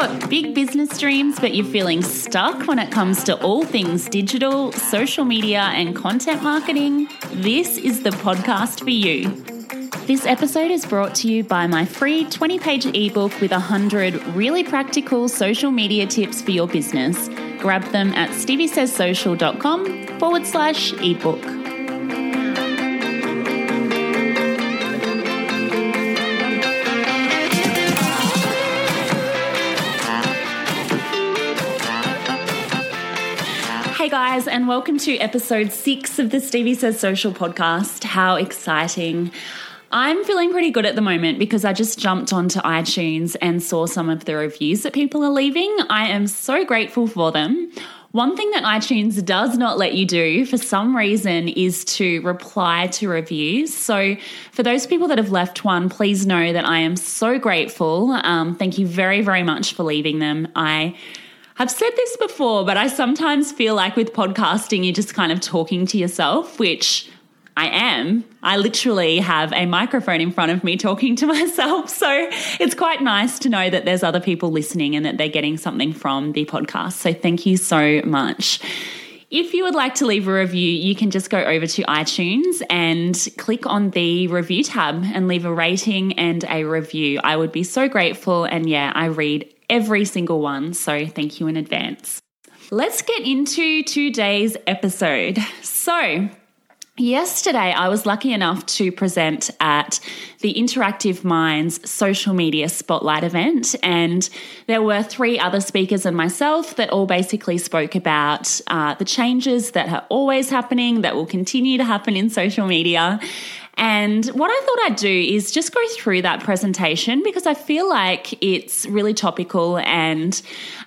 Got big business dreams, but you're feeling stuck when it comes to all things digital, social media, and content marketing, this is the podcast for you. This episode is brought to you by my free 20 page ebook with 100 really practical social media tips for your business. Grab them at steviesayssocial.com forward slash ebook. Hey guys, and welcome to episode six of the Stevie Says Social podcast. How exciting! I'm feeling pretty good at the moment because I just jumped onto iTunes and saw some of the reviews that people are leaving. I am so grateful for them. One thing that iTunes does not let you do for some reason is to reply to reviews. So, for those people that have left one, please know that I am so grateful. Um, thank you very, very much for leaving them. I I've said this before, but I sometimes feel like with podcasting, you're just kind of talking to yourself, which I am. I literally have a microphone in front of me talking to myself. So it's quite nice to know that there's other people listening and that they're getting something from the podcast. So thank you so much. If you would like to leave a review, you can just go over to iTunes and click on the review tab and leave a rating and a review. I would be so grateful. And yeah, I read every single one. So thank you in advance. Let's get into today's episode. So, Yesterday, I was lucky enough to present at the Interactive Minds social media spotlight event, and there were three other speakers and myself that all basically spoke about uh, the changes that are always happening, that will continue to happen in social media, and what I thought I'd do is just go through that presentation because I feel like it's really topical and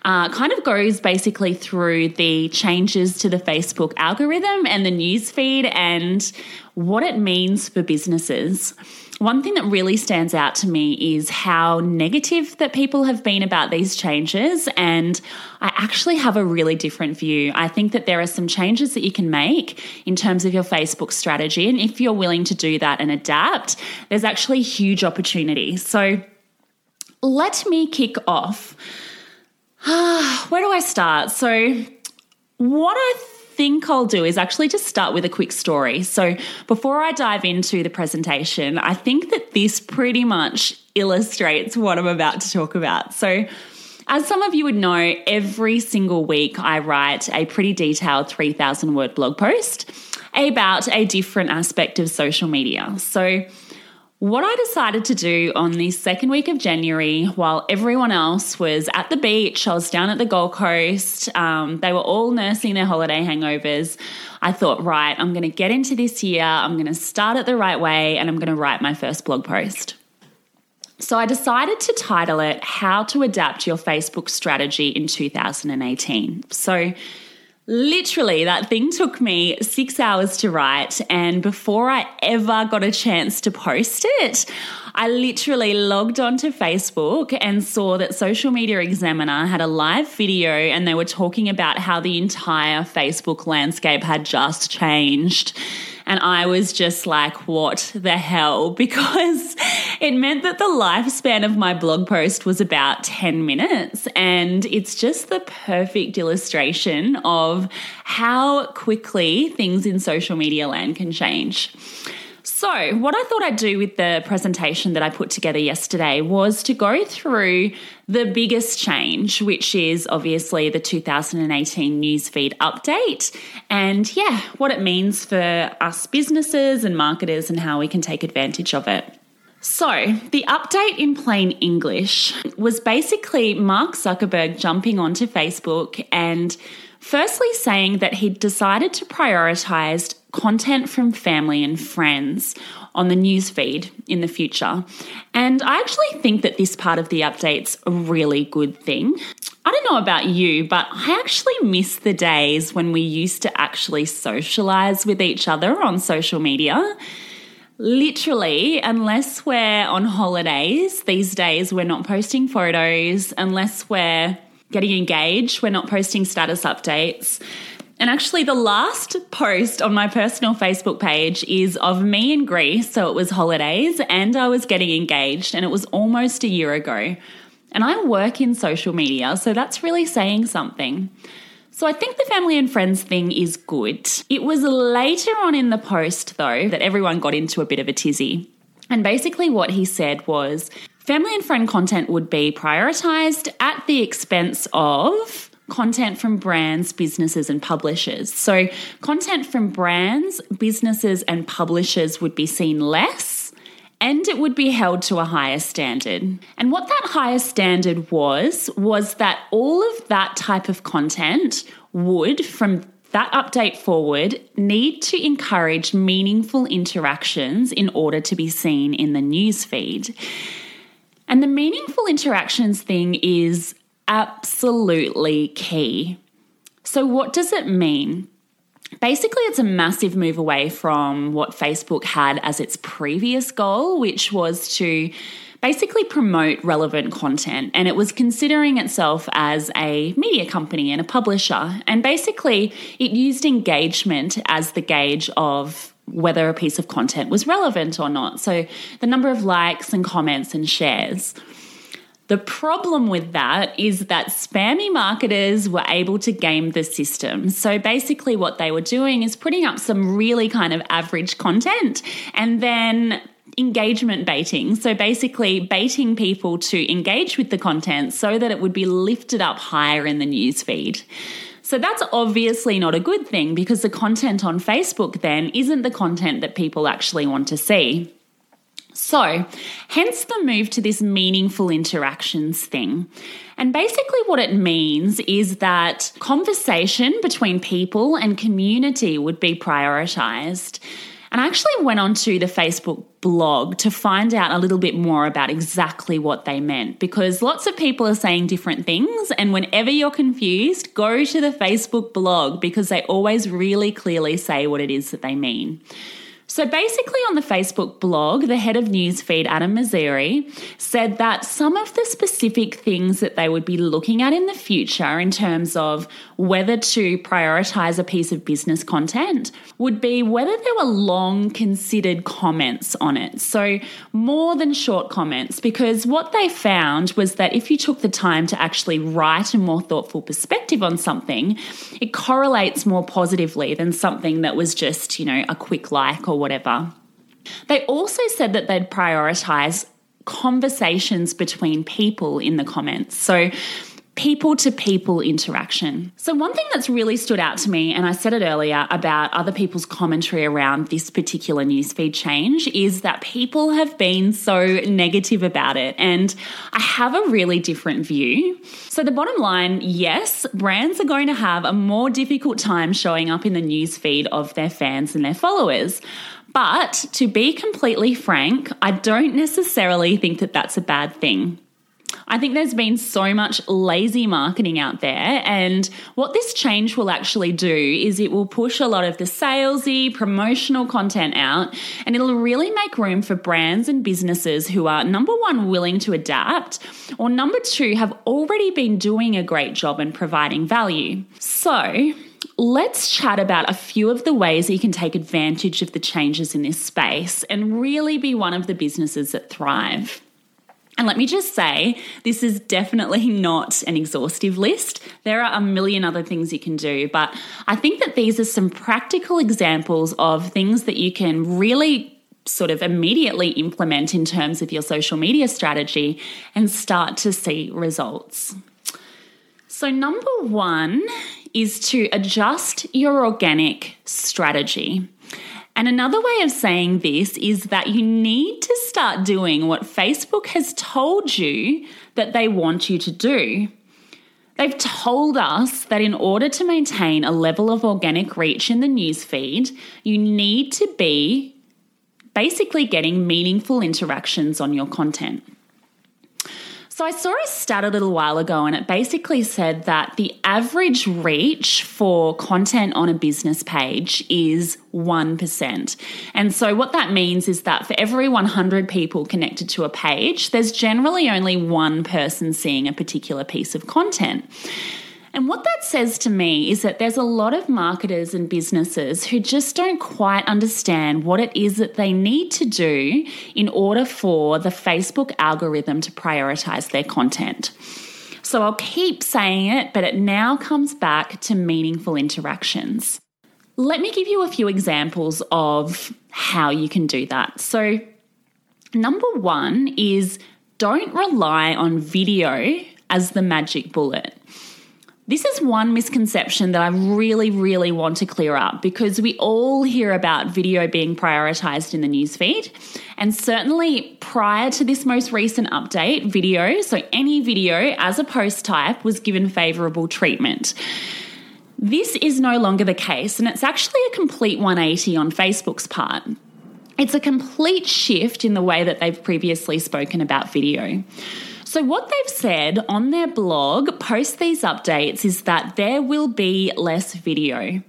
uh, kind of goes basically through the changes to the Facebook algorithm and the news feed and what it means for businesses. One thing that really stands out to me is how negative that people have been about these changes. And I actually have a really different view. I think that there are some changes that you can make in terms of your Facebook strategy. And if you're willing to do that and adapt, there's actually huge opportunity. So let me kick off. Where do I start? So, what I think I'll do is actually just start with a quick story. So, before I dive into the presentation, I think that this pretty much illustrates what I'm about to talk about. So, as some of you would know, every single week I write a pretty detailed 3,000 word blog post about a different aspect of social media. So, what I decided to do on the second week of January, while everyone else was at the beach, I was down at the Gold Coast, um, they were all nursing their holiday hangovers. I thought, right, I'm going to get into this year, I'm going to start it the right way, and I'm going to write my first blog post. So I decided to title it How to Adapt Your Facebook Strategy in 2018. So Literally, that thing took me six hours to write. And before I ever got a chance to post it, I literally logged onto Facebook and saw that Social Media Examiner had a live video and they were talking about how the entire Facebook landscape had just changed. And I was just like, what the hell? Because it meant that the lifespan of my blog post was about 10 minutes. And it's just the perfect illustration of how quickly things in social media land can change. So, what I thought I'd do with the presentation that I put together yesterday was to go through the biggest change, which is obviously the 2018 newsfeed update, and yeah, what it means for us businesses and marketers and how we can take advantage of it. So, the update in plain English was basically Mark Zuckerberg jumping onto Facebook and firstly saying that he'd decided to prioritize content from family and friends on the newsfeed in the future. And I actually think that this part of the update's a really good thing. I don't know about you, but I actually miss the days when we used to actually socialize with each other on social media. Literally, unless we're on holidays, these days we're not posting photos, unless we're getting engaged, we're not posting status updates. And actually, the last post on my personal Facebook page is of me in Greece. So it was holidays and I was getting engaged, and it was almost a year ago. And I work in social media, so that's really saying something. So I think the family and friends thing is good. It was later on in the post, though, that everyone got into a bit of a tizzy. And basically, what he said was family and friend content would be prioritized at the expense of content from brands, businesses, and publishers. So, content from brands, businesses, and publishers would be seen less and it would be held to a higher standard. And what that higher standard was, was that all of that type of content would, from that update forward, need to encourage meaningful interactions in order to be seen in the newsfeed. And the meaningful interactions thing is absolutely key. So, what does it mean? Basically, it's a massive move away from what Facebook had as its previous goal, which was to basically promote relevant content. And it was considering itself as a media company and a publisher. And basically, it used engagement as the gauge of whether a piece of content was relevant or not. So, the number of likes and comments and shares. The problem with that is that spammy marketers were able to game the system. So basically, what they were doing is putting up some really kind of average content and then engagement baiting. So basically, baiting people to engage with the content so that it would be lifted up higher in the newsfeed. So that's obviously not a good thing because the content on Facebook then isn't the content that people actually want to see. So, hence the move to this meaningful interactions thing. And basically, what it means is that conversation between people and community would be prioritized. And I actually went onto the Facebook blog to find out a little bit more about exactly what they meant because lots of people are saying different things. And whenever you're confused, go to the Facebook blog because they always really clearly say what it is that they mean. So basically, on the Facebook blog, the head of newsfeed, Adam Mosseri, said that some of the specific things that they would be looking at in the future in terms of whether to prioritize a piece of business content would be whether there were long considered comments on it. So, more than short comments, because what they found was that if you took the time to actually write a more thoughtful perspective on something, it correlates more positively than something that was just, you know, a quick like or whatever. They also said that they'd prioritize conversations between people in the comments. So people to people interaction. So, one thing that's really stood out to me, and I said it earlier about other people's commentary around this particular newsfeed change, is that people have been so negative about it. And I have a really different view. So, the bottom line yes, brands are going to have a more difficult time showing up in the newsfeed of their fans and their followers. But to be completely frank, I don't necessarily think that that's a bad thing. I think there's been so much lazy marketing out there. And what this change will actually do is it will push a lot of the salesy, promotional content out, and it'll really make room for brands and businesses who are number one, willing to adapt, or number two, have already been doing a great job in providing value. So, let's chat about a few of the ways that you can take advantage of the changes in this space and really be one of the businesses that thrive. And let me just say, this is definitely not an exhaustive list. There are a million other things you can do, but I think that these are some practical examples of things that you can really sort of immediately implement in terms of your social media strategy and start to see results. So, number one is to adjust your organic strategy. And another way of saying this is that you need to start doing what Facebook has told you that they want you to do. They've told us that in order to maintain a level of organic reach in the newsfeed, you need to be basically getting meaningful interactions on your content. So I saw a stat a little while ago, and it basically said that the average reach for content on a business page is 1%. And so what that means is that for every 100 people connected to a page, there's generally only one person seeing a particular piece of content. And what that says to me is that there's a lot of marketers and businesses who just don't quite understand what it is that they need to do in order for the Facebook algorithm to prioritize their content. So I'll keep saying it, but it now comes back to meaningful interactions. Let me give you a few examples of how you can do that. So, number one is don't rely on video as the magic bullet. This is one misconception that I really, really want to clear up because we all hear about video being prioritized in the newsfeed. And certainly prior to this most recent update, video, so any video as a post type, was given favorable treatment. This is no longer the case, and it's actually a complete 180 on Facebook's part. It's a complete shift in the way that they've previously spoken about video. So, what they've said on their blog post these updates is that there will be less video.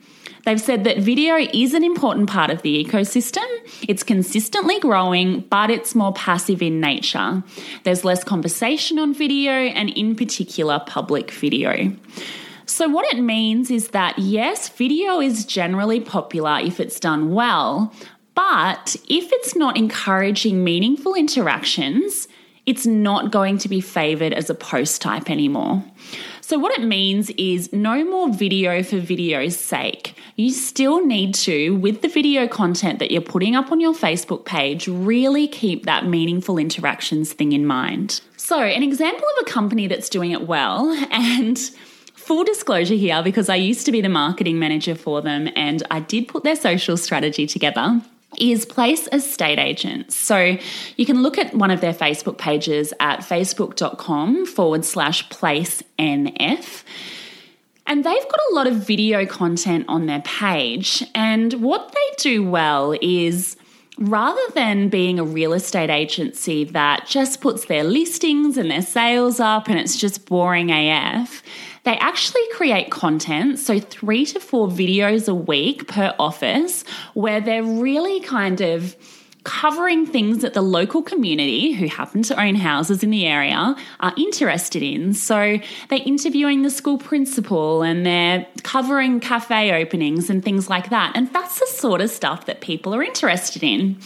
They've said that video is an important part of the ecosystem. It's consistently growing, but it's more passive in nature. There's less conversation on video, and in particular, public video. So, what it means is that yes, video is generally popular if it's done well, but if it's not encouraging meaningful interactions, it's not going to be favored as a post type anymore. So, what it means is no more video for video's sake. You still need to, with the video content that you're putting up on your Facebook page, really keep that meaningful interactions thing in mind. So, an example of a company that's doing it well, and full disclosure here, because I used to be the marketing manager for them and I did put their social strategy together is Place Estate Agents. So you can look at one of their Facebook pages at facebook.com forward slash place NF. And they've got a lot of video content on their page. And what they do well is rather than being a real estate agency that just puts their listings and their sales up and it's just boring AF, they actually create content, so three to four videos a week per office, where they're really kind of covering things that the local community who happen to own houses in the area are interested in. So they're interviewing the school principal and they're covering cafe openings and things like that. And that's the sort of stuff that people are interested in.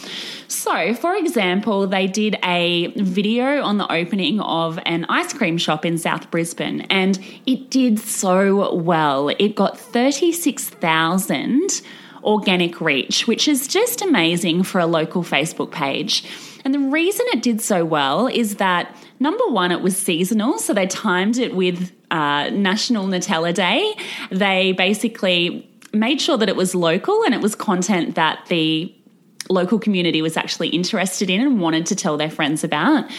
So, for example, they did a video on the opening of an ice cream shop in South Brisbane and it did so well. It got 36,000 organic reach, which is just amazing for a local Facebook page. And the reason it did so well is that number one, it was seasonal. So they timed it with uh, National Nutella Day. They basically made sure that it was local and it was content that the local community was actually interested in and wanted to tell their friends about.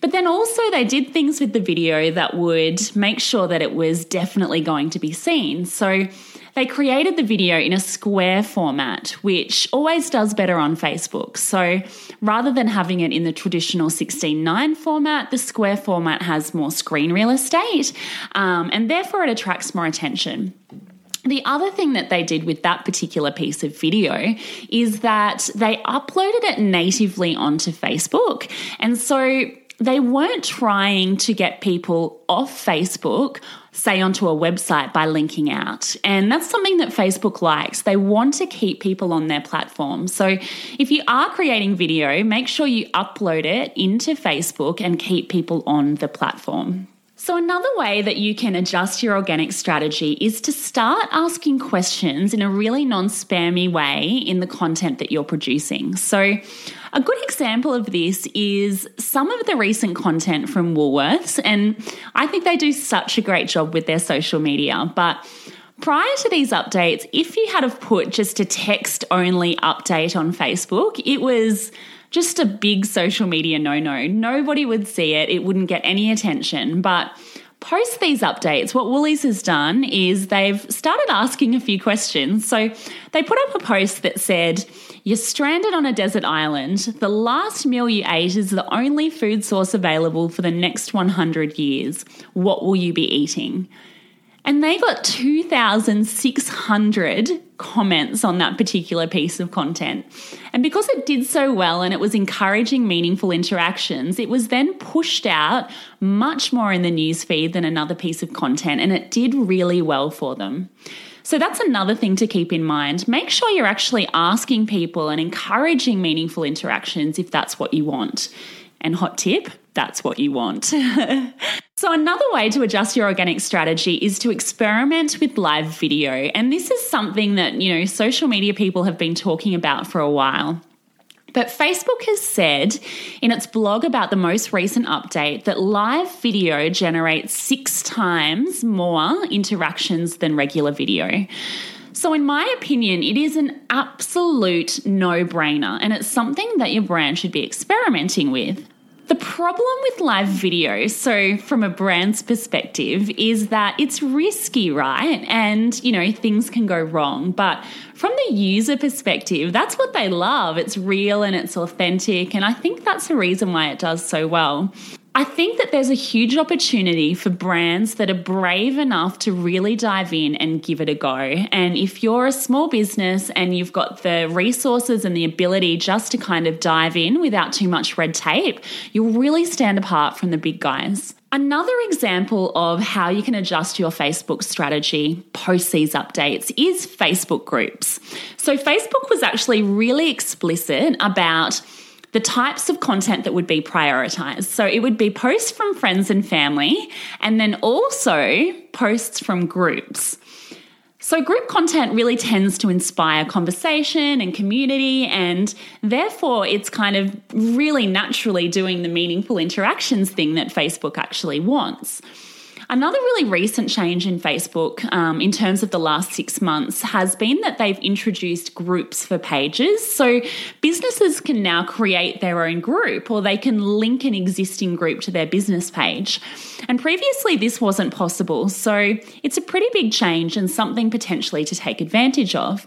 But then also, they did things with the video that would make sure that it was definitely going to be seen. So they created the video in a square format, which always does better on Facebook. So rather than having it in the traditional 16:9 format, the square format has more screen real estate, um, and therefore it attracts more attention. The other thing that they did with that particular piece of video is that they uploaded it natively onto Facebook. And so they weren't trying to get people off Facebook, say onto a website by linking out. And that's something that Facebook likes. They want to keep people on their platform. So if you are creating video, make sure you upload it into Facebook and keep people on the platform. So, another way that you can adjust your organic strategy is to start asking questions in a really non spammy way in the content that you're producing. So, a good example of this is some of the recent content from Woolworths, and I think they do such a great job with their social media. But Prior to these updates, if you had have put just a text only update on Facebook, it was just a big social media no no. Nobody would see it, it wouldn't get any attention. But post these updates, what Woolies has done is they've started asking a few questions. So they put up a post that said, You're stranded on a desert island. The last meal you ate is the only food source available for the next 100 years. What will you be eating? And they got 2,600 comments on that particular piece of content. And because it did so well and it was encouraging meaningful interactions, it was then pushed out much more in the newsfeed than another piece of content, and it did really well for them. So that's another thing to keep in mind. Make sure you're actually asking people and encouraging meaningful interactions if that's what you want. And hot tip, that's what you want. so, another way to adjust your organic strategy is to experiment with live video. And this is something that, you know, social media people have been talking about for a while. But Facebook has said in its blog about the most recent update that live video generates six times more interactions than regular video. So, in my opinion, it is an absolute no brainer, and it's something that your brand should be experimenting with. The problem with live video, so from a brand's perspective, is that it's risky, right? And, you know, things can go wrong. But from the user perspective, that's what they love. It's real and it's authentic. And I think that's the reason why it does so well. I think that there's a huge opportunity for brands that are brave enough to really dive in and give it a go. And if you're a small business and you've got the resources and the ability just to kind of dive in without too much red tape, you'll really stand apart from the big guys. Another example of how you can adjust your Facebook strategy post these updates is Facebook groups. So, Facebook was actually really explicit about the types of content that would be prioritized. So it would be posts from friends and family, and then also posts from groups. So, group content really tends to inspire conversation and community, and therefore, it's kind of really naturally doing the meaningful interactions thing that Facebook actually wants. Another really recent change in Facebook um, in terms of the last six months has been that they've introduced groups for pages. So businesses can now create their own group or they can link an existing group to their business page. And previously, this wasn't possible. So it's a pretty big change and something potentially to take advantage of.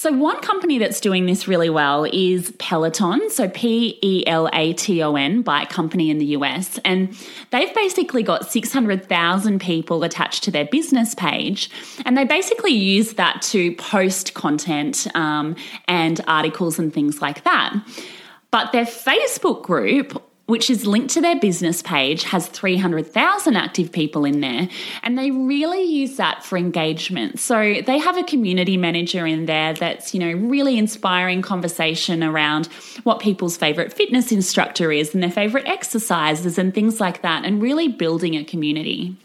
So, one company that's doing this really well is Peloton. So, P E L A T O N, bike company in the US. And they've basically got 600,000 people attached to their business page. And they basically use that to post content um, and articles and things like that. But their Facebook group which is linked to their business page, has 300,000 active people in there, and they really use that for engagement. So they have a community manager in there that's, you know, really inspiring conversation around what people's favorite fitness instructor is and their favorite exercises and things like that, and really building a community.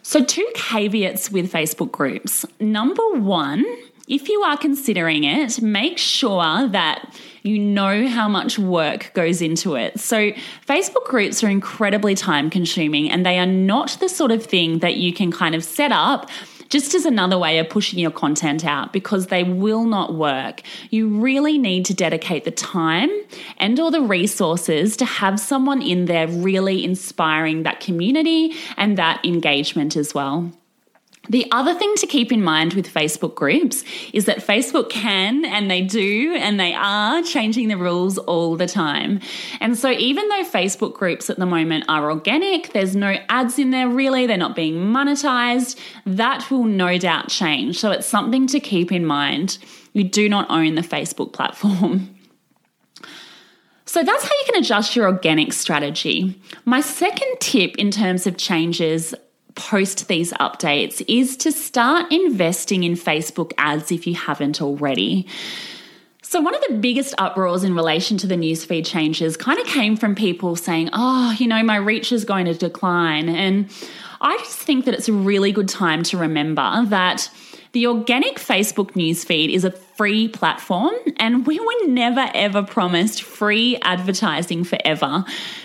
So, two caveats with Facebook groups. Number one, if you are considering it, make sure that you know how much work goes into it. So, Facebook groups are incredibly time consuming and they are not the sort of thing that you can kind of set up just as another way of pushing your content out because they will not work. You really need to dedicate the time and all the resources to have someone in there really inspiring that community and that engagement as well. The other thing to keep in mind with Facebook groups is that Facebook can and they do and they are changing the rules all the time. And so, even though Facebook groups at the moment are organic, there's no ads in there really, they're not being monetized, that will no doubt change. So, it's something to keep in mind. You do not own the Facebook platform. So that's how you can adjust your organic strategy. My second tip in terms of changes post these updates is to start investing in Facebook ads if you haven't already. So, one of the biggest uproars in relation to the newsfeed changes kind of came from people saying, oh, you know, my reach is going to decline. And I just think that it's a really good time to remember that the organic Facebook newsfeed is a free platform, and we were never ever promised free advertising forever.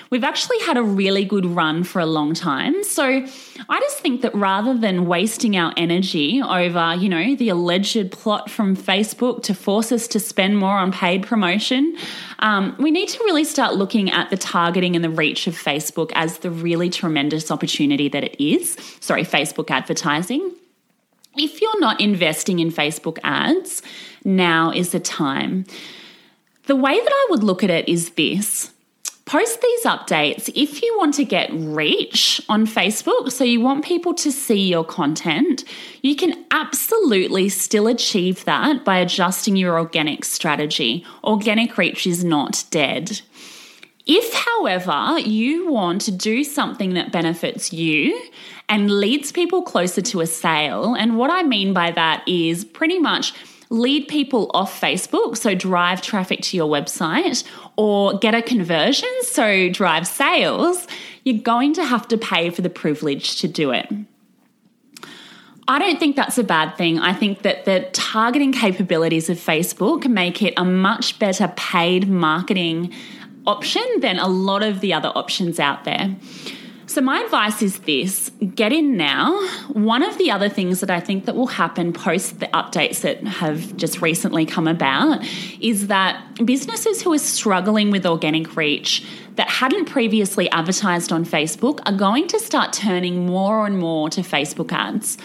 We've actually had a really good run for a long time. So I just think that rather than wasting our energy over, you know, the alleged plot from Facebook to force us to spend more on paid promotion, um, we need to really start looking at the targeting and the reach of Facebook as the really tremendous opportunity that it is. Sorry, Facebook advertising. If you're not investing in Facebook ads, now is the time. The way that I would look at it is this post these updates if you want to get reach on Facebook, so you want people to see your content, you can absolutely still achieve that by adjusting your organic strategy. Organic reach is not dead. If, however, you want to do something that benefits you and leads people closer to a sale, and what I mean by that is pretty much lead people off Facebook, so drive traffic to your website, or get a conversion, so drive sales, you're going to have to pay for the privilege to do it. I don't think that's a bad thing. I think that the targeting capabilities of Facebook make it a much better paid marketing option than a lot of the other options out there. So my advice is this, get in now. One of the other things that I think that will happen post the updates that have just recently come about is that businesses who are struggling with organic reach that hadn't previously advertised on Facebook are going to start turning more and more to Facebook ads.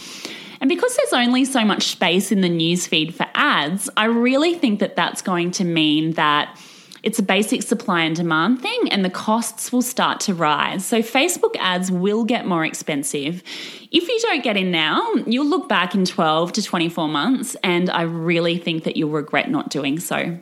And because there's only so much space in the newsfeed for ads, I really think that that's going to mean that it's a basic supply and demand thing, and the costs will start to rise. So, Facebook ads will get more expensive. If you don't get in now, you'll look back in 12 to 24 months, and I really think that you'll regret not doing so.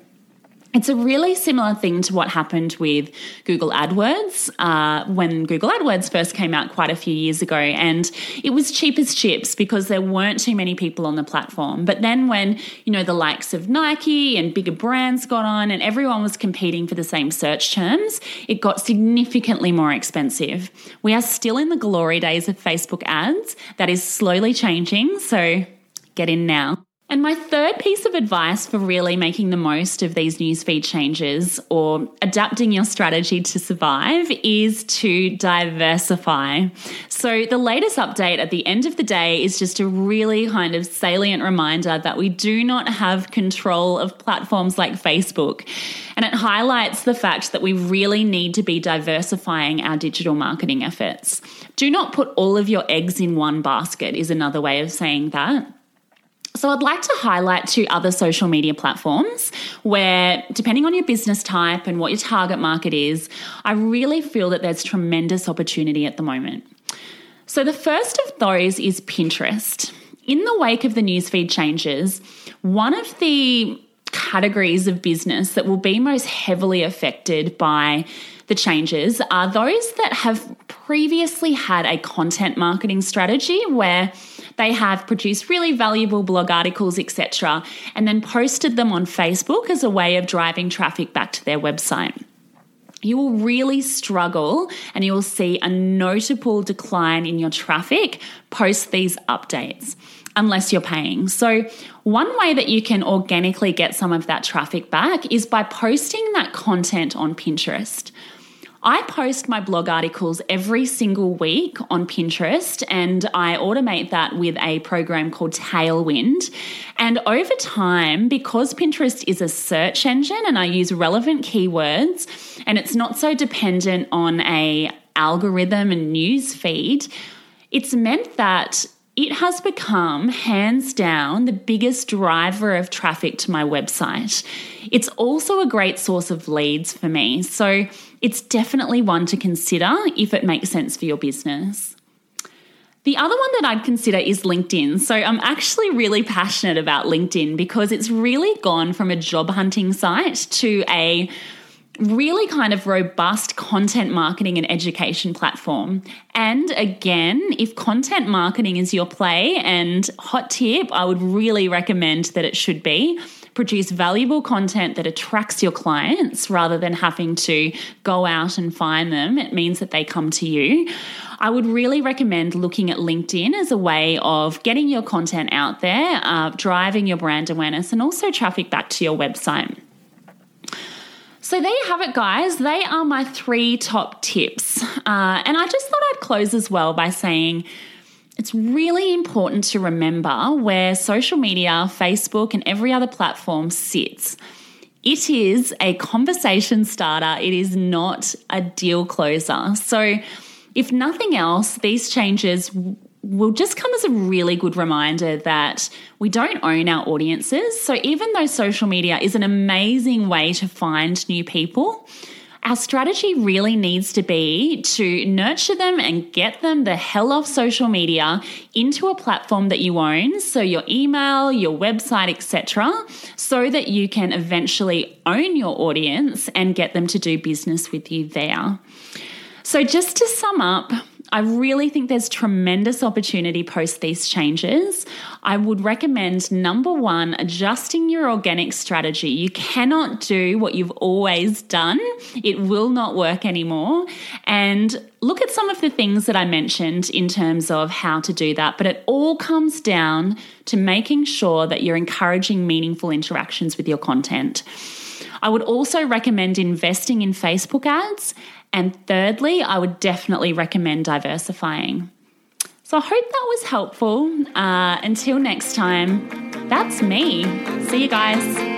It's a really similar thing to what happened with Google AdWords uh, when Google AdWords first came out quite a few years ago. And it was cheap as chips because there weren't too many people on the platform. But then when, you know, the likes of Nike and bigger brands got on and everyone was competing for the same search terms, it got significantly more expensive. We are still in the glory days of Facebook ads. That is slowly changing. So get in now. And my third piece of advice for really making the most of these newsfeed changes or adapting your strategy to survive is to diversify. So, the latest update at the end of the day is just a really kind of salient reminder that we do not have control of platforms like Facebook. And it highlights the fact that we really need to be diversifying our digital marketing efforts. Do not put all of your eggs in one basket, is another way of saying that. So, I'd like to highlight two other social media platforms where, depending on your business type and what your target market is, I really feel that there's tremendous opportunity at the moment. So, the first of those is Pinterest. In the wake of the newsfeed changes, one of the categories of business that will be most heavily affected by the changes are those that have previously had a content marketing strategy where they have produced really valuable blog articles, etc., and then posted them on Facebook as a way of driving traffic back to their website. you will really struggle and you will see a notable decline in your traffic post these updates unless you're paying. So, one way that you can organically get some of that traffic back is by posting that content on Pinterest. I post my blog articles every single week on Pinterest and I automate that with a program called Tailwind. And over time, because Pinterest is a search engine and I use relevant keywords and it's not so dependent on a algorithm and news feed, it's meant that it has become hands down the biggest driver of traffic to my website. It's also a great source of leads for me. So it's definitely one to consider if it makes sense for your business. The other one that I'd consider is LinkedIn. So I'm actually really passionate about LinkedIn because it's really gone from a job hunting site to a really kind of robust content marketing and education platform. And again, if content marketing is your play, and hot tip, I would really recommend that it should be. Produce valuable content that attracts your clients rather than having to go out and find them. It means that they come to you. I would really recommend looking at LinkedIn as a way of getting your content out there, uh, driving your brand awareness, and also traffic back to your website. So there you have it, guys. They are my three top tips. Uh, and I just thought I'd close as well by saying it's really important to remember where social media, Facebook, and every other platform sits. It is a conversation starter, it is not a deal closer. So, if nothing else, these changes will just come as a really good reminder that we don't own our audiences. So, even though social media is an amazing way to find new people, our strategy really needs to be to nurture them and get them the hell off social media into a platform that you own, so your email, your website, etc., so that you can eventually own your audience and get them to do business with you there. So, just to sum up, I really think there's tremendous opportunity post these changes. I would recommend number one, adjusting your organic strategy. You cannot do what you've always done, it will not work anymore. And look at some of the things that I mentioned in terms of how to do that. But it all comes down to making sure that you're encouraging meaningful interactions with your content. I would also recommend investing in Facebook ads and thirdly, I would definitely recommend diversifying. So I hope that was helpful. Uh, until next time, that's me. See you guys.